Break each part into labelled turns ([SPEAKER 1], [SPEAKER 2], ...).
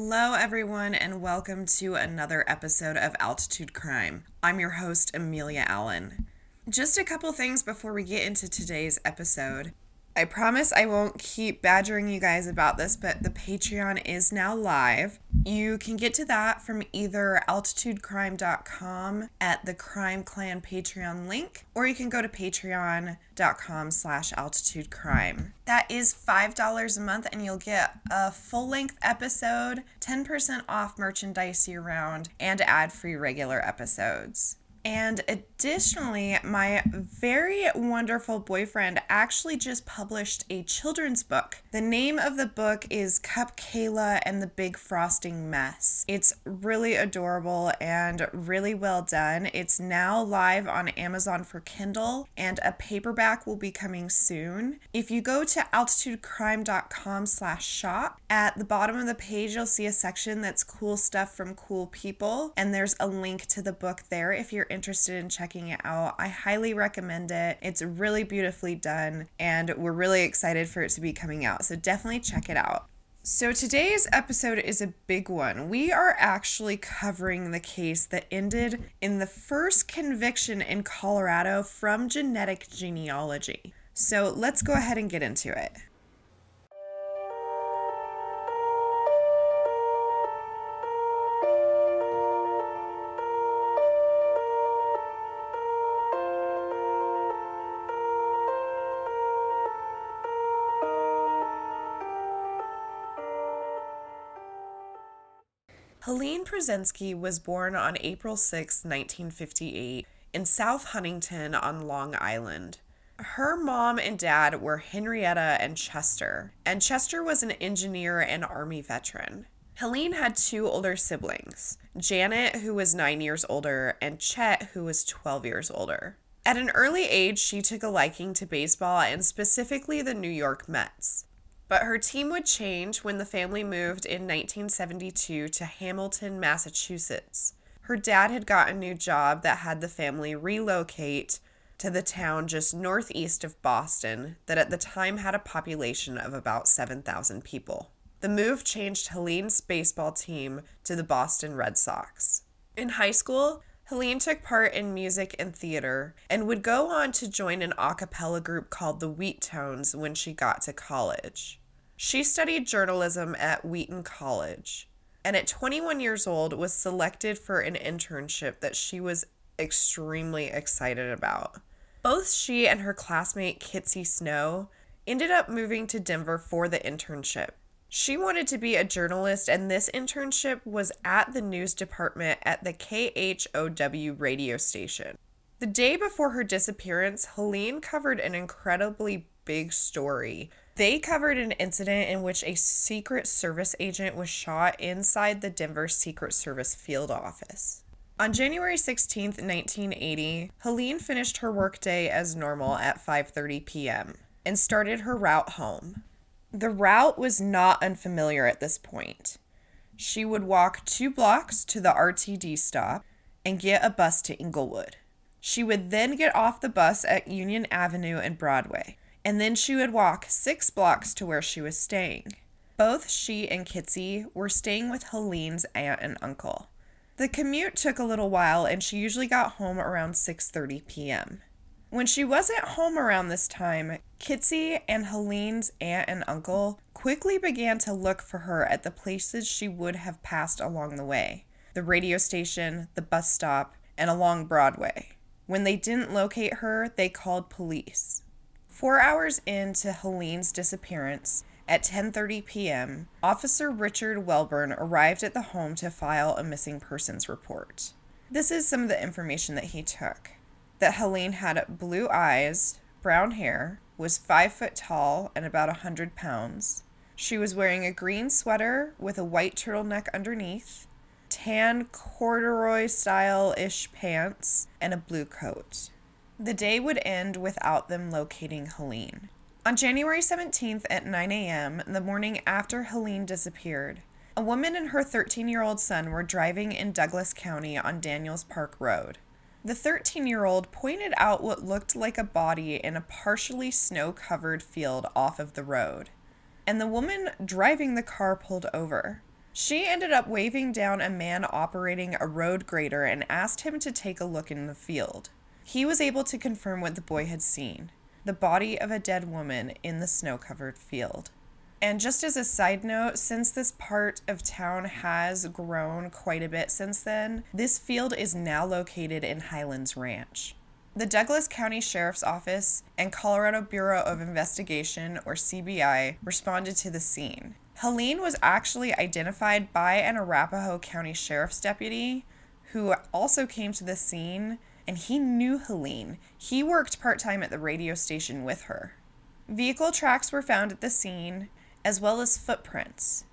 [SPEAKER 1] Hello, everyone, and welcome to another episode of Altitude Crime. I'm your host, Amelia Allen. Just a couple things before we get into today's episode. I promise I won't keep badgering you guys about this, but the Patreon is now live. You can get to that from either altitudecrime.com at the Crime Clan Patreon link, or you can go to patreon.com slash altitudecrime. That is $5 a month, and you'll get a full-length episode, 10% off merchandise year-round, and ad-free regular episodes. And additionally, my very wonderful boyfriend actually just published a children's book. The name of the book is Cup Kayla and the Big Frosting Mess. It's really adorable and really well done. It's now live on Amazon for Kindle, and a paperback will be coming soon. If you go to altitudecrime.com slash shop, at the bottom of the page, you'll see a section that's cool stuff from cool people, and there's a link to the book there if you're interested in checking it out, I highly recommend it. It's really beautifully done, and we're really excited for it to be coming out. So definitely check it out. So, today's episode is a big one. We are actually covering the case that ended in the first conviction in Colorado from genetic genealogy. So, let's go ahead and get into it. Helene Pruszynski was born on April 6, 1958, in South Huntington on Long Island. Her mom and dad were Henrietta and Chester, and Chester was an engineer and Army veteran. Helene had two older siblings Janet, who was nine years older, and Chet, who was 12 years older. At an early age, she took a liking to baseball and specifically the New York Mets. But her team would change when the family moved in 1972 to Hamilton, Massachusetts. Her dad had got a new job that had the family relocate to the town just northeast of Boston, that at the time had a population of about 7,000 people. The move changed Helene's baseball team to the Boston Red Sox. In high school, Helene took part in music and theater and would go on to join an a cappella group called the Wheatones when she got to college. She studied journalism at Wheaton College and at 21 years old was selected for an internship that she was extremely excited about. Both she and her classmate Kitsy Snow ended up moving to Denver for the internship. She wanted to be a journalist, and this internship was at the news department at the KHOW radio station. The day before her disappearance, Helene covered an incredibly big story. They covered an incident in which a Secret Service agent was shot inside the Denver Secret Service field office. On January 16, 1980, Helene finished her workday as normal at 5:30 p.m. and started her route home. The route was not unfamiliar at this point. She would walk two blocks to the RTD stop and get a bus to Englewood. She would then get off the bus at Union Avenue and Broadway, and then she would walk six blocks to where she was staying. Both she and Kitsy were staying with Helene's aunt and uncle. The commute took a little while and she usually got home around 6:30 p.m. When she wasn't home around this time, Kitsy and Helene's aunt and uncle quickly began to look for her at the places she would have passed along the way the radio station, the bus stop, and along Broadway. When they didn't locate her, they called police. Four hours into Helene's disappearance, at 10:30 p.m., Officer Richard Welburn arrived at the home to file a missing persons report. This is some of the information that he took that Helene had blue eyes, brown hair, was five foot tall and about a hundred pounds. She was wearing a green sweater with a white turtleneck underneath, tan corduroy style ish pants, and a blue coat. The day would end without them locating Helene. On January 17th at 9 a.m., the morning after Helene disappeared, a woman and her 13 year old son were driving in Douglas County on Daniels Park Road. The 13 year old pointed out what looked like a body in a partially snow covered field off of the road, and the woman driving the car pulled over. She ended up waving down a man operating a road grader and asked him to take a look in the field. He was able to confirm what the boy had seen the body of a dead woman in the snow covered field. And just as a side note, since this part of town has grown quite a bit since then, this field is now located in Highlands Ranch. The Douglas County Sheriff's Office and Colorado Bureau of Investigation, or CBI, responded to the scene. Helene was actually identified by an Arapahoe County Sheriff's deputy who also came to the scene and he knew Helene. He worked part time at the radio station with her. Vehicle tracks were found at the scene, as well as footprints.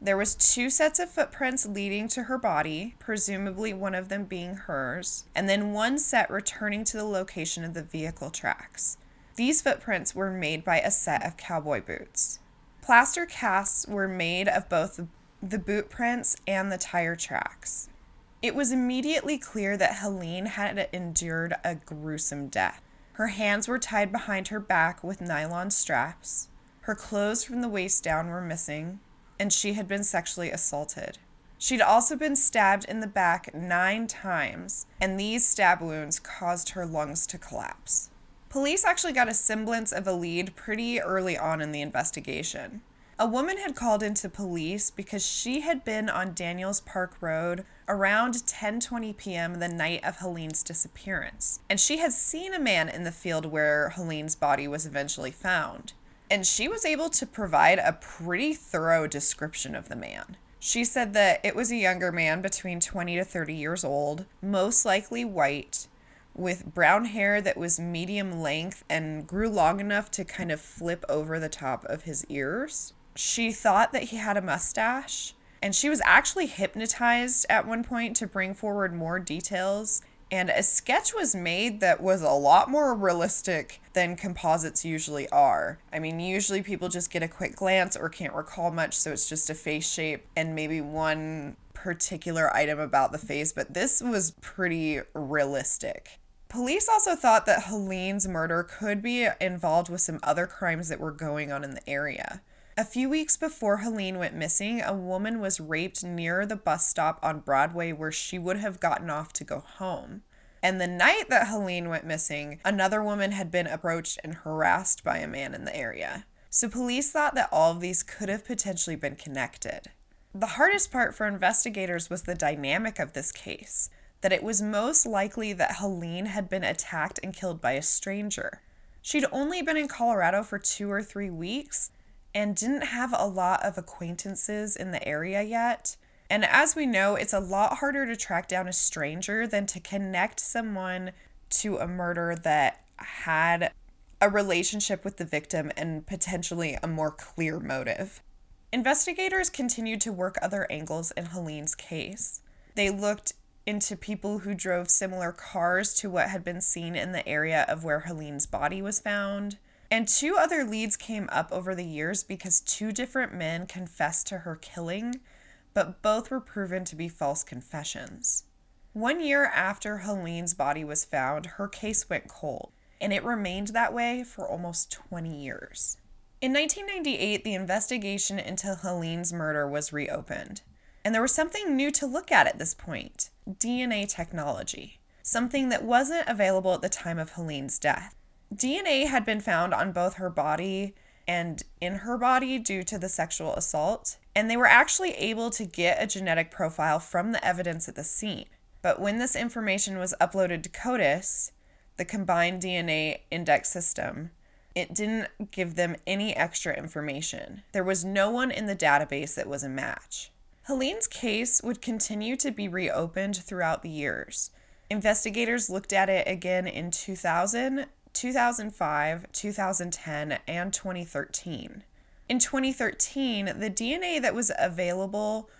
[SPEAKER 1] There was two sets of footprints leading to her body, presumably one of them being hers, and then one set returning to the location of the vehicle tracks. These footprints were made by a set of cowboy boots. Plaster casts were made of both the boot prints and the tire tracks. It was immediately clear that Helene had endured a gruesome death. Her hands were tied behind her back with nylon straps. Her clothes from the waist down were missing, and she had been sexually assaulted. She'd also been stabbed in the back nine times, and these stab wounds caused her lungs to collapse. Police actually got a semblance of a lead pretty early on in the investigation. A woman had called into police because she had been on Daniels Park Road around 10:20 p.m. the night of Helene's disappearance, and she had seen a man in the field where Helene's body was eventually found. And she was able to provide a pretty thorough description of the man. She said that it was a younger man between 20 to 30 years old, most likely white, with brown hair that was medium length and grew long enough to kind of flip over the top of his ears. She thought that he had a mustache, and she was actually hypnotized at one point to bring forward more details and a sketch was made that was a lot more realistic than composites usually are. I mean, usually people just get a quick glance or can't recall much, so it's just a face shape and maybe one particular item about the face, but this was pretty realistic. Police also thought that Helene's murder could be involved with some other crimes that were going on in the area. A few weeks before Helene went missing, a woman was raped near the bus stop on Broadway where she would have gotten off to go home. And the night that Helene went missing, another woman had been approached and harassed by a man in the area. So police thought that all of these could have potentially been connected. The hardest part for investigators was the dynamic of this case that it was most likely that Helene had been attacked and killed by a stranger. She'd only been in Colorado for two or three weeks, and didn't have a lot of acquaintances in the area yet. And as we know, it's a lot harder to track down a stranger than to connect someone to a murder that had a relationship with the victim and potentially a more clear motive. Investigators continued to work other angles in Helene's case. They looked into people who drove similar cars to what had been seen in the area of where Helene's body was found. And two other leads came up over the years because two different men confessed to her killing, but both were proven to be false confessions. One year after Helene's body was found, her case went cold, and it remained that way for almost 20 years. In 1998, the investigation into Helene's murder was reopened, and there was something new to look at at this point DNA technology, something that wasn't available at the time of Helene's death. DNA had been found on both her body and in her body due to the sexual assault, and they were actually able to get a genetic profile from the evidence at the scene. But when this information was uploaded to CODIS, the combined DNA index system, it didn't give them any extra information. There was no one in the database that was a match. Helene's case would continue to be reopened throughout the years. Investigators looked at it again in 2000 2005, 2010, and 2013. In 2013, the DNA that was available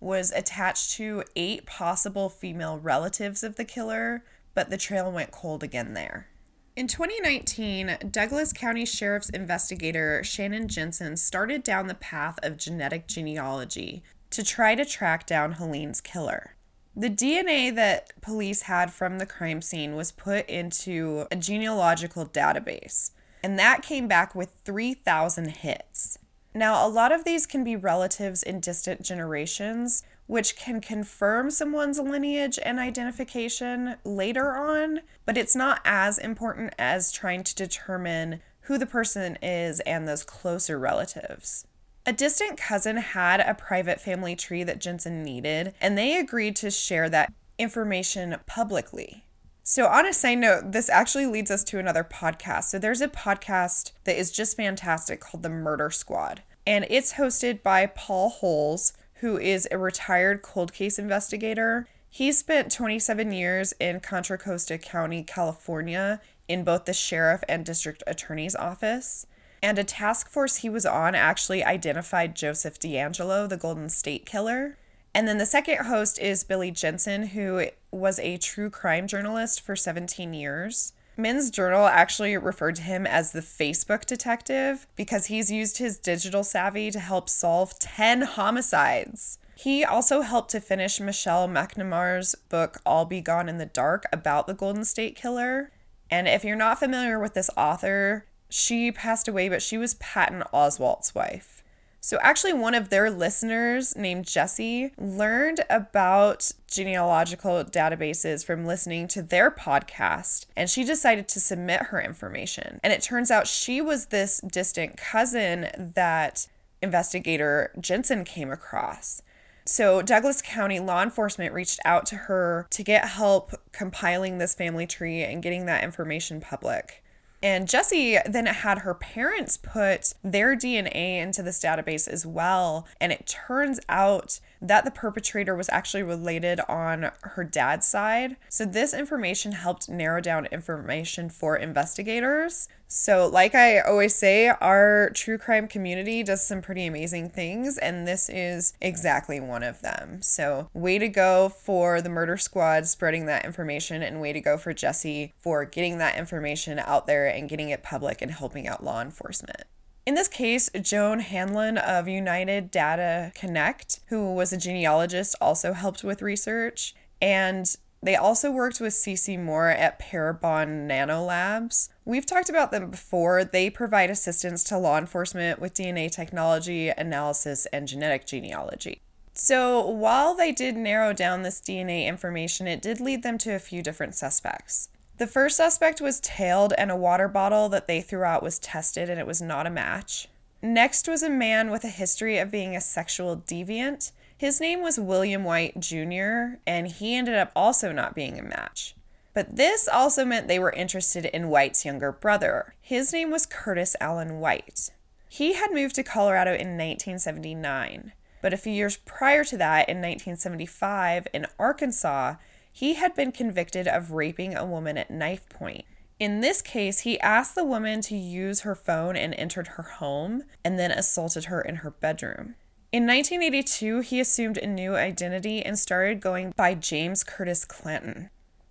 [SPEAKER 1] was attached to eight possible female relatives of the killer, but the trail went cold again there. In 2019, Douglas County Sheriff's investigator Shannon Jensen started down the path of genetic genealogy to try to track down Helene's killer. The DNA that police had from the crime scene was put into a genealogical database, and that came back with 3,000 hits. Now, a lot of these can be relatives in distant generations, which can confirm someone's lineage and identification later on, but it's not as important as trying to determine who the person is and those closer relatives. A distant cousin had a private family tree that Jensen needed, and they agreed to share that information publicly. So, on a side note, this actually leads us to another podcast. So, there's a podcast that is just fantastic called The Murder Squad, and it's hosted by Paul Holes, who is a retired cold case investigator. He spent 27 years in Contra Costa County, California, in both the sheriff and district attorney's office. And a task force he was on actually identified Joseph DeAngelo, the Golden State Killer. And then the second host is Billy Jensen, who was a true crime journalist for 17 years. Men's Journal actually referred to him as the Facebook detective because he's used his digital savvy to help solve 10 homicides. He also helped to finish Michelle McNamara's book, I'll Be Gone in the Dark, about the Golden State Killer. And if you're not familiar with this author, she passed away, but she was Patton Oswalt's wife. So, actually, one of their listeners named Jesse learned about genealogical databases from listening to their podcast, and she decided to submit her information. And it turns out she was this distant cousin that investigator Jensen came across. So, Douglas County law enforcement reached out to her to get help compiling this family tree and getting that information public. And Jessie then had her parents put their DNA into this database as well. And it turns out that the perpetrator was actually related on her dad's side. So this information helped narrow down information for investigators. So, like I always say, our true crime community does some pretty amazing things, and this is exactly one of them. So, way to go for the murder squad spreading that information, and way to go for Jesse for getting that information out there and getting it public and helping out law enforcement. In this case, Joan Hanlon of United Data Connect, who was a genealogist, also helped with research. And they also worked with CeCe Moore at Parabon Nanolabs. We've talked about them before. They provide assistance to law enforcement with DNA technology, analysis, and genetic genealogy. So, while they did narrow down this DNA information, it did lead them to a few different suspects. The first suspect was tailed, and a water bottle that they threw out was tested, and it was not a match. Next was a man with a history of being a sexual deviant. His name was William White Jr., and he ended up also not being a match. But this also meant they were interested in White's younger brother. His name was Curtis Allen White. He had moved to Colorado in 1979, but a few years prior to that, in 1975, in Arkansas, he had been convicted of raping a woman at knife point. In this case, he asked the woman to use her phone and entered her home, and then assaulted her in her bedroom. In 1982, he assumed a new identity and started going by James Curtis Clanton.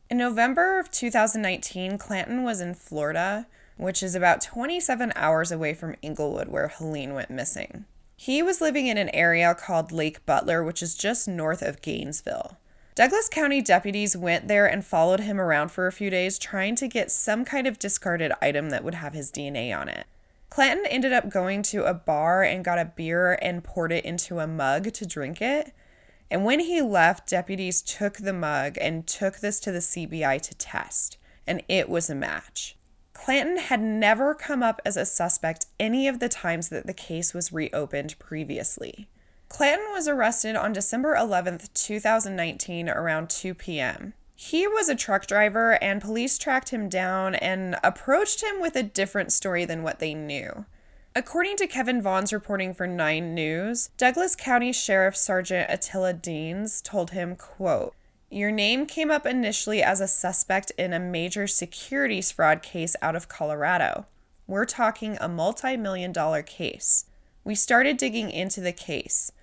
[SPEAKER 1] In November of 2019, Clanton was in Florida, which is about 27 hours away from Englewood, where Helene went missing. He was living in an area called Lake Butler, which is just north of Gainesville. Douglas County deputies went there and followed him around for a few days, trying to get some kind of discarded item that would have his DNA on it. Clanton ended up going to a bar and got a beer and poured it into a mug to drink it. And when he left, deputies took the mug and took this to the CBI to test, and it was a match. Clanton had never come up as a suspect any of the times that the case was reopened previously. Clanton was arrested on December 11th, 2019, around 2 p.m. He was a truck driver, and police tracked him down and approached him with a different story than what they knew. According to Kevin Vaughn's reporting for 9 News, Douglas County Sheriff Sergeant Attila Deans told him, quote, Your name came up initially as a suspect in a major securities fraud case out of Colorado. We're talking a multi million dollar case. We started digging into the case.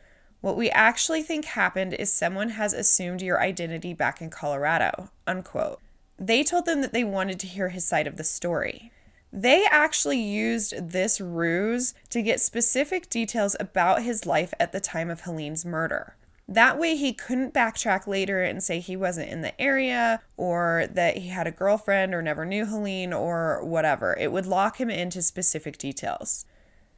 [SPEAKER 1] What we actually think happened is someone has assumed your identity back in Colorado. Unquote. They told them that they wanted to hear his side of the story. They actually used this ruse to get specific details about his life at the time of Helene's murder. That way, he couldn't backtrack later and say he wasn't in the area or that he had a girlfriend or never knew Helene or whatever. It would lock him into specific details.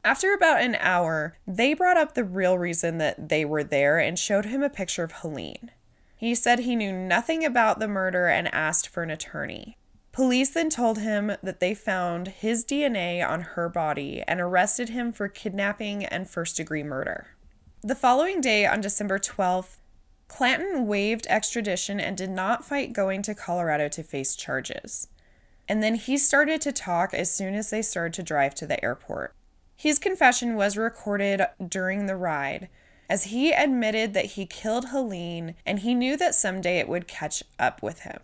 [SPEAKER 1] After about an hour, they brought up the real reason that they were there and showed him a picture of Helene. He said he knew nothing about the murder and asked for an attorney. Police then told him that they found his DNA on her body and arrested him for kidnapping and first degree murder. The following day, on December 12th, Clanton waived extradition and did not fight going to Colorado to face charges. And then he started to talk as soon as they started to drive to the airport. His confession was recorded during the ride, as he admitted that he killed Helene and he knew that someday it would catch up with him.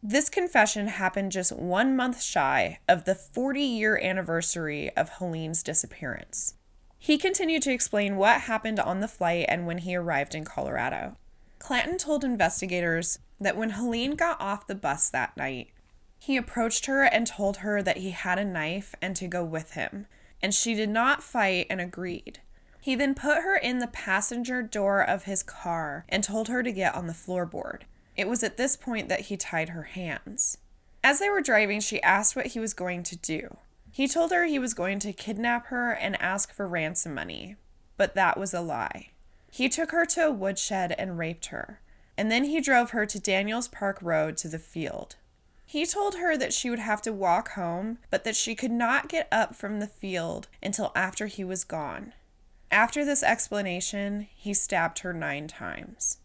[SPEAKER 1] This confession happened just one month shy of the 40 year anniversary of Helene's disappearance. He continued to explain what happened on the flight and when he arrived in Colorado. Clanton told investigators that when Helene got off the bus that night, he approached her and told her that he had a knife and to go with him, and she did not fight and agreed. He then put her in the passenger door of his car and told her to get on the floorboard. It was at this point that he tied her hands. As they were driving, she asked what he was going to do. He told her he was going to kidnap her and ask for ransom money, but that was a lie. He took her to a woodshed and raped her, and then he drove her to Daniels Park Road to the field. He told her that she would have to walk home, but that she could not get up from the field until after he was gone. After this explanation, he stabbed her nine times.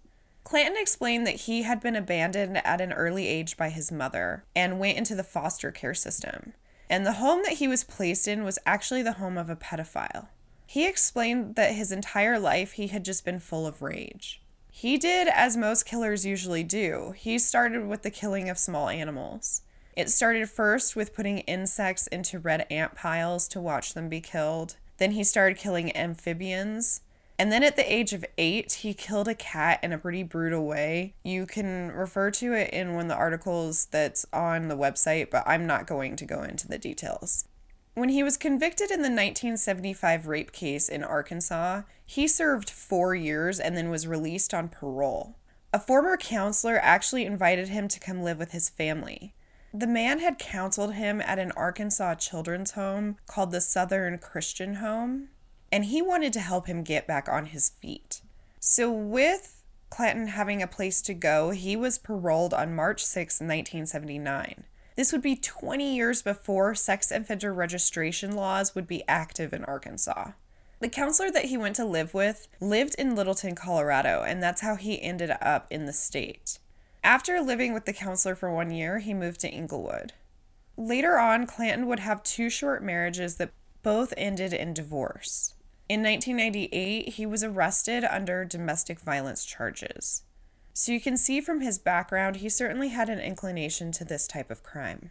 [SPEAKER 1] Clanton explained that he had been abandoned at an early age by his mother and went into the foster care system. And the home that he was placed in was actually the home of a pedophile. He explained that his entire life he had just been full of rage. He did as most killers usually do. He started with the killing of small animals. It started first with putting insects into red ant piles to watch them be killed. Then he started killing amphibians. And then at the age of eight, he killed a cat in a pretty brutal way. You can refer to it in one of the articles that's on the website, but I'm not going to go into the details. When he was convicted in the 1975 rape case in Arkansas, he served four years and then was released on parole. A former counselor actually invited him to come live with his family. The man had counseled him at an Arkansas children's home called the Southern Christian Home, and he wanted to help him get back on his feet. So, with Clanton having a place to go, he was paroled on March 6, 1979. This would be 20 years before sex offender registration laws would be active in Arkansas. The counselor that he went to live with lived in Littleton, Colorado, and that's how he ended up in the state. After living with the counselor for one year, he moved to Englewood. Later on, Clanton would have two short marriages that both ended in divorce. In 1998, he was arrested under domestic violence charges. So you can see from his background, he certainly had an inclination to this type of crime.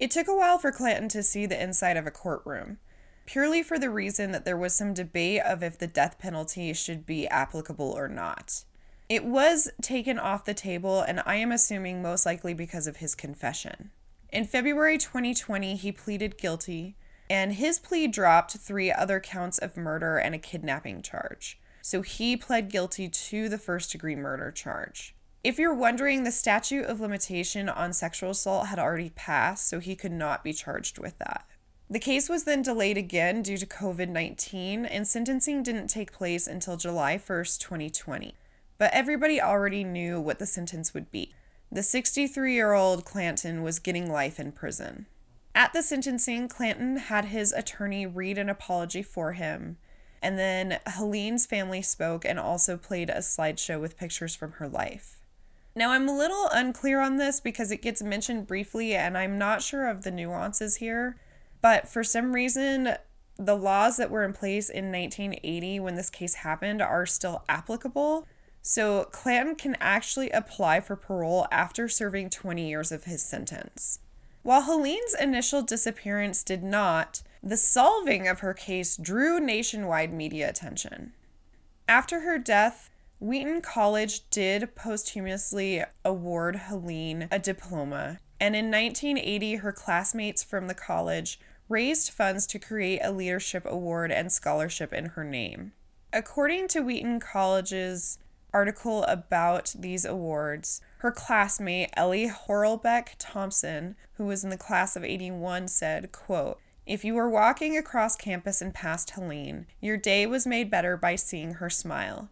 [SPEAKER 1] It took a while for Clanton to see the inside of a courtroom, purely for the reason that there was some debate of if the death penalty should be applicable or not. It was taken off the table, and I am assuming most likely because of his confession. In February 2020, he pleaded guilty, and his plea dropped three other counts of murder and a kidnapping charge. So he pled guilty to the first degree murder charge. If you're wondering, the statute of limitation on sexual assault had already passed, so he could not be charged with that. The case was then delayed again due to COVID 19, and sentencing didn't take place until July 1st, 2020. But everybody already knew what the sentence would be. The 63 year old Clanton was getting life in prison. At the sentencing, Clanton had his attorney read an apology for him, and then Helene's family spoke and also played a slideshow with pictures from her life. Now, I'm a little unclear on this because it gets mentioned briefly and I'm not sure of the nuances here, but for some reason, the laws that were in place in 1980 when this case happened are still applicable. So, Clanton can actually apply for parole after serving 20 years of his sentence. While Helene's initial disappearance did not, the solving of her case drew nationwide media attention. After her death, Wheaton College did posthumously award Helene a diploma, and in 1980, her classmates from the college raised funds to create a leadership award and scholarship in her name. According to Wheaton College's article about these awards, her classmate Ellie Horlbeck Thompson, who was in the class of 81, said, quote, If you were walking across campus and passed Helene, your day was made better by seeing her smile,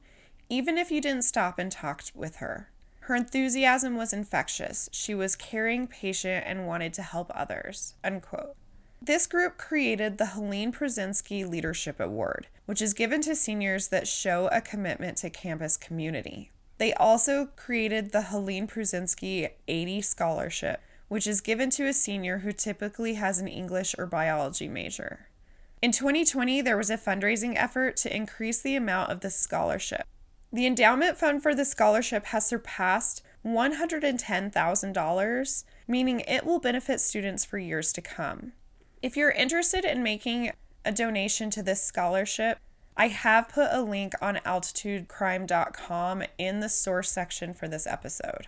[SPEAKER 1] even if you didn't stop and talk with her. Her enthusiasm was infectious. She was caring, patient, and wanted to help others. Unquote. This group created the Helene Pruszynski Leadership Award, which is given to seniors that show a commitment to campus community. They also created the Helene Pruszynski 80 Scholarship, which is given to a senior who typically has an English or biology major. In 2020, there was a fundraising effort to increase the amount of the scholarship. The endowment fund for the scholarship has surpassed $110,000, meaning it will benefit students for years to come. If you're interested in making a donation to this scholarship, I have put a link on altitudecrime.com in the source section for this episode.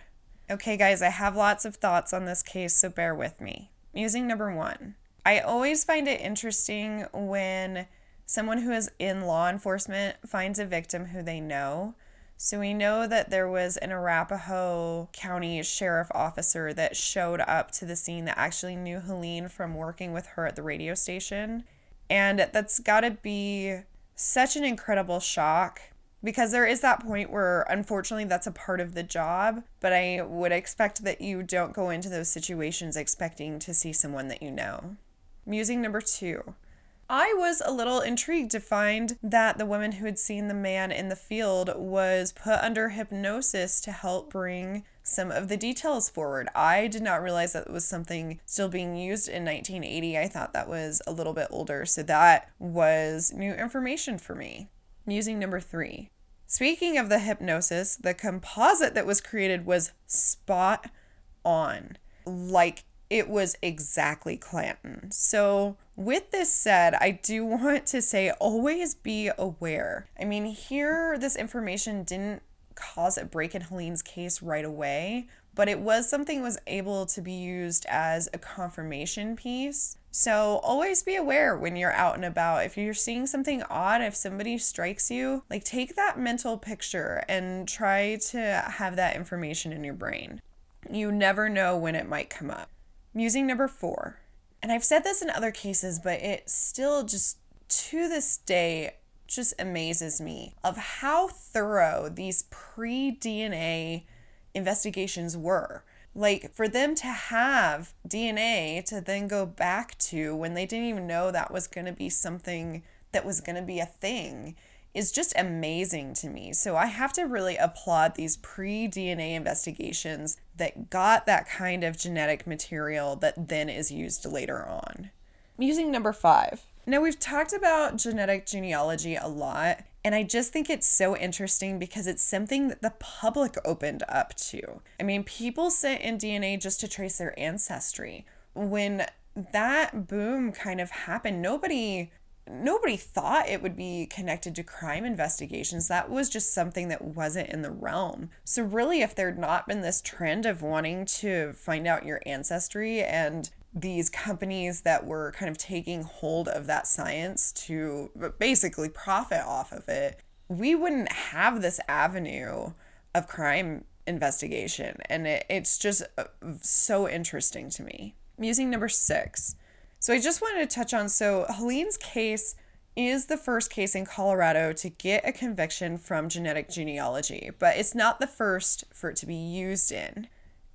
[SPEAKER 1] Okay, guys, I have lots of thoughts on this case, so bear with me. Musing number one I always find it interesting when someone who is in law enforcement finds a victim who they know so we know that there was an Arapahoe County sheriff officer that showed up to the scene that actually knew Helene from working with her at the radio station. And that's got to be such an incredible shock because there is that point where unfortunately that's a part of the job, but I would expect that you don't go into those situations expecting to see someone that you know. Musing number two. I was a little intrigued to find that the woman who had seen the man in the field was put under hypnosis to help bring some of the details forward. I did not realize that it was something still being used in 1980. I thought that was a little bit older, so that was new information for me. Musing number three. Speaking of the hypnosis, the composite that was created was spot on. Like it was exactly Clanton. So, with this said, I do want to say always be aware. I mean, here, this information didn't cause a break in Helene's case right away, but it was something was able to be used as a confirmation piece. So always be aware when you're out and about. If you're seeing something odd, if somebody strikes you, like take that mental picture and try to have that information in your brain. You never know when it might come up. Musing number four. And I've said this in other cases, but it still just to this day just amazes me of how thorough these pre DNA investigations were. Like for them to have DNA to then go back to when they didn't even know that was going to be something that was going to be a thing is just amazing to me. So I have to really applaud these pre DNA investigations that got that kind of genetic material that then is used later on. Musing number five. Now, we've talked about genetic genealogy a lot, and I just think it's so interesting because it's something that the public opened up to. I mean, people sent in DNA just to trace their ancestry. When that boom kind of happened, nobody nobody thought it would be connected to crime investigations. That was just something that wasn't in the realm. So, really, if there'd not been this trend of wanting to find out your ancestry and these companies that were kind of taking hold of that science to basically profit off of it, we wouldn't have this avenue of crime investigation. And it, it's just uh, so interesting to me. Musing number six so I just wanted to touch on so Helene's case is the first case in Colorado to get a conviction from genetic genealogy, but it's not the first for it to be used in.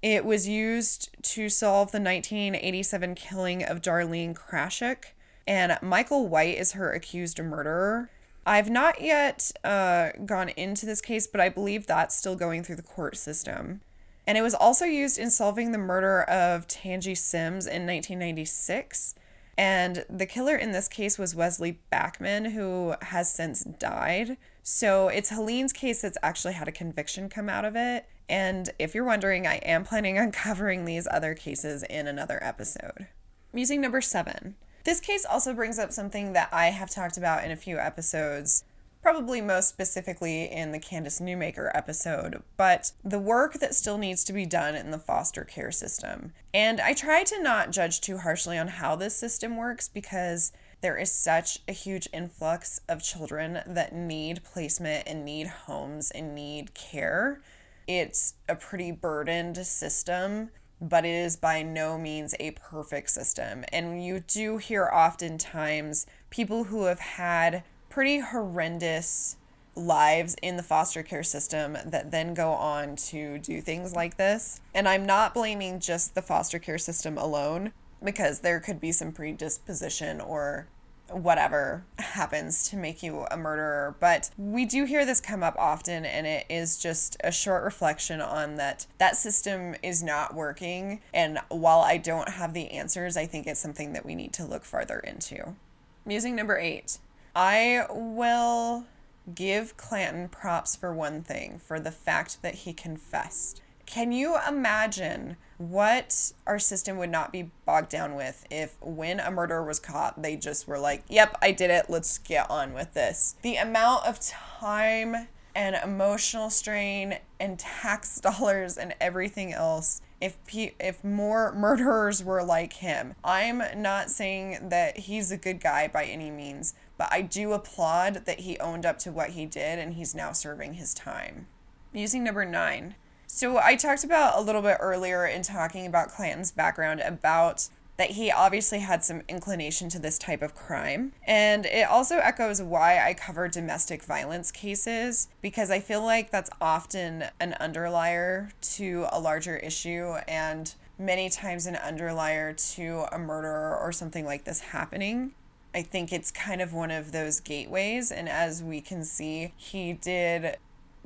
[SPEAKER 1] It was used to solve the 1987 killing of Darlene Krashoc, and Michael Whyte is her accused murderer. I've not yet uh, gone into this case, but I believe that's still going through the court system. And it was also used in solving the murder of Tangi Sims in 1996. And the killer in this case was Wesley Backman, who has since died. So it's Helene's case that's actually had a conviction come out of it. And if you're wondering, I am planning on covering these other cases in another episode. Musing number seven. This case also brings up something that I have talked about in a few episodes probably most specifically in the Candace Newmaker episode, but the work that still needs to be done in the foster care system. And I try to not judge too harshly on how this system works because there is such a huge influx of children that need placement and need homes and need care. It's a pretty burdened system. but it is by no means a perfect system. And you do hear oftentimes people who have had pretty horrendous lives in the foster care system that then go on to do things like this. And I'm not blaming just the foster care system alone because there could be some predisposition or whatever happens to make you a murderer. But we do hear this come up often, and it is just a short reflection on that that system is not working. And while I don't have the answers, I think it's something that we need to look farther into. Musing number eight. I will give Clanton props for one thing for the fact that he confessed. Can you imagine what our system would not be bogged down with if when a murderer was caught, they just were like, yep, I did it, let's get on with this? The amount of time and emotional strain and tax dollars and everything else if pe- if more murderers were like him. I'm not saying that he's a good guy by any means, but I do applaud that he owned up to what he did and he's now serving his time. Musing number 9. So I talked about a little bit earlier in talking about Clanton's background about that he obviously had some inclination to this type of crime. And it also echoes why I cover domestic violence cases because I feel like that's often an underlier to a larger issue and many times an underlier to a murder or something like this happening. I think it's kind of one of those gateways. And as we can see, he did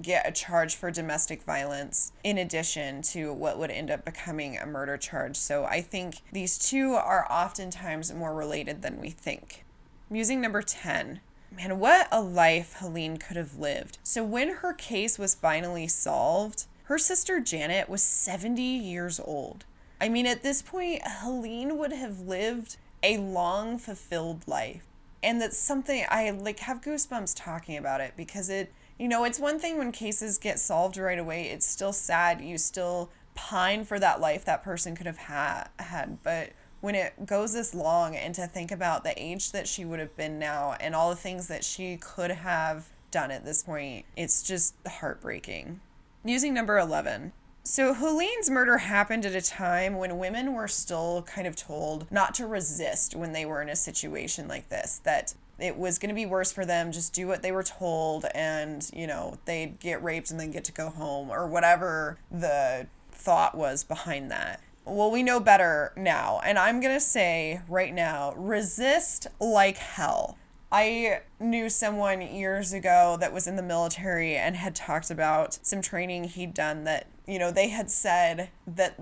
[SPEAKER 1] get a charge for domestic violence in addition to what would end up becoming a murder charge. So I think these two are oftentimes more related than we think. Musing number 10. Man, what a life Helene could have lived. So when her case was finally solved, her sister Janet was 70 years old. I mean, at this point, Helene would have lived a long, fulfilled life. And that's something I like have goosebumps talking about it because it you know, it's one thing when cases get solved right away. It's still sad. You still pine for that life that person could have ha- had. But when it goes this long, and to think about the age that she would have been now and all the things that she could have done at this point, it's just heartbreaking. Using number 11. So, Helene's murder happened at a time when women were still kind of told not to resist when they were in a situation like this, that it was going to be worse for them just do what they were told and you know they'd get raped and then get to go home or whatever the thought was behind that well we know better now and i'm going to say right now resist like hell I knew someone years ago that was in the military and had talked about some training he'd done that, you know, they had said that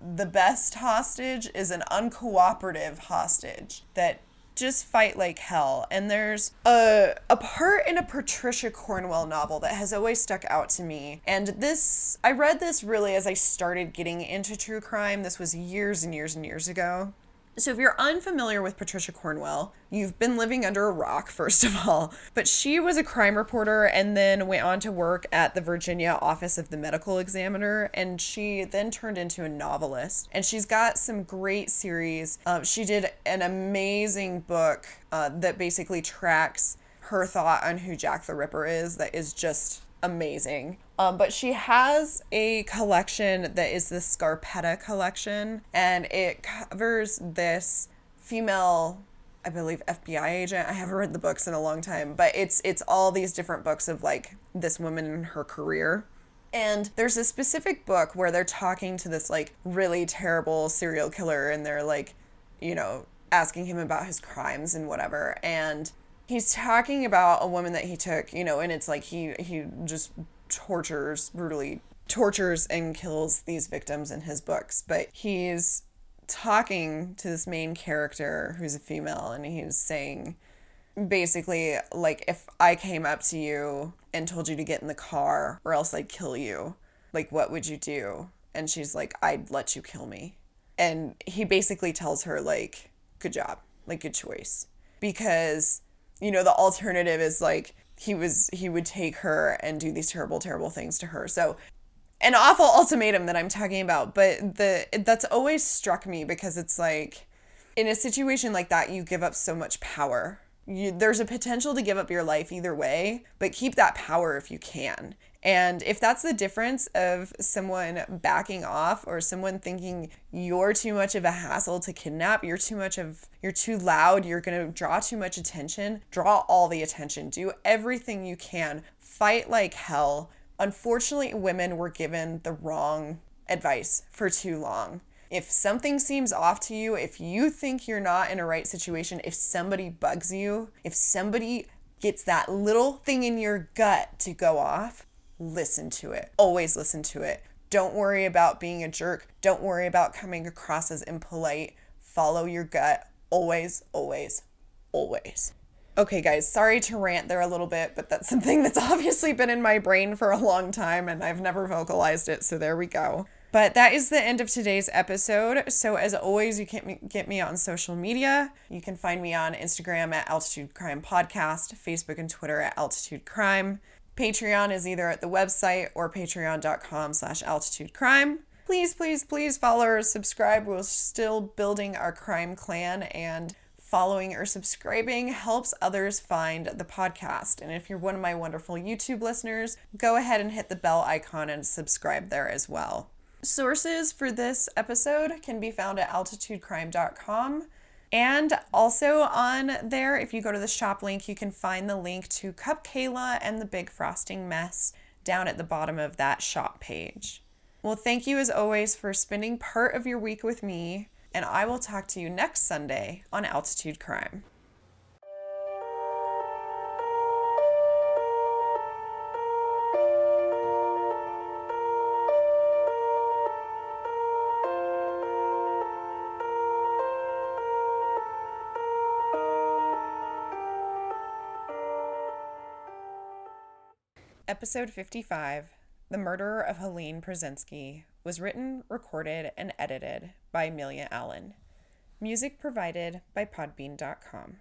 [SPEAKER 1] the best hostage is an uncooperative hostage. That just fight like hell. And there's a, a part in a Patricia Cornwell novel that has always stuck out to me. And this, I read this really as I started getting into true crime. This was years and years and years ago. So, if you're unfamiliar with Patricia Cornwell, you've been living under a rock, first of all. But she was a crime reporter and then went on to work at the Virginia Office of the Medical Examiner. And she then turned into a novelist. And she's got some great series. Uh, she did an amazing book uh, that basically tracks her thought on who Jack the Ripper is, that is just amazing. Um, but she has a collection that is the Scarpetta collection, and it covers this female, I believe, FBI agent. I haven't read the books in a long time, but it's it's all these different books of like this woman and her career. And there's a specific book where they're talking to this like really terrible serial killer, and they're like, you know, asking him about his crimes and whatever. And he's talking about a woman that he took, you know, and it's like he he just tortures brutally tortures and kills these victims in his books, but he's talking to this main character who's a female and he's saying basically like if I came up to you and told you to get in the car or else I'd kill you, like what would you do? And she's like I'd let you kill me. And he basically tells her like good job, like good choice. Because you know the alternative is like he was he would take her and do these terrible terrible things to her. So an awful ultimatum that i'm talking about but the that's always struck me because it's like in a situation like that you give up so much power. You, there's a potential to give up your life either way but keep that power if you can And if that's the difference of someone backing off or someone thinking you're too much of a hassle to kidnap, you're too much of you're too loud, you're to draw too much attention, draw all the attention. Do everything you can. Fight like hell. Unfortunately, women were given the wrong advice for too long. If something seems off to you, if you think you're not in a right situation, if somebody bugs you, if somebody gets that little thing in your gut to go off, listen to it. Always listen to it. Don't worry about being a jerk. Don't worry about coming across as impolite. Follow your gut. Always, always, always. Okay, guys, sorry to rant there a little bit, but that's something that's obviously been in my brain for a long time and I've never vocalized it, so there we go. But that is the end of today's episode. So, as always, you can get me on social media. You can find me on Instagram at Altitude Crime Podcast, Facebook and Twitter at Altitude Crime. Patreon is either at the website or patreon.com slash altitude crime. Please, please, please follow or subscribe. We're still building our crime clan and following or subscribing helps others find the podcast. And if you're one of my wonderful YouTube listeners, go ahead and hit the bell icon and subscribe there as well. Sources for this episode can be found at altitudecrime.com. And also on there, if you go to the shop link, you can find the link to Cup Kayla and the Big Frosting Mess down at the bottom of that shop page. Well, thank you as always for spending part of your week with me, and I will talk to you next Sunday on Altitude Crime. Episode 55 The Murderer of Helene Pruszynski was written, recorded, and edited by Amelia Allen. Music provided by Podbean.com.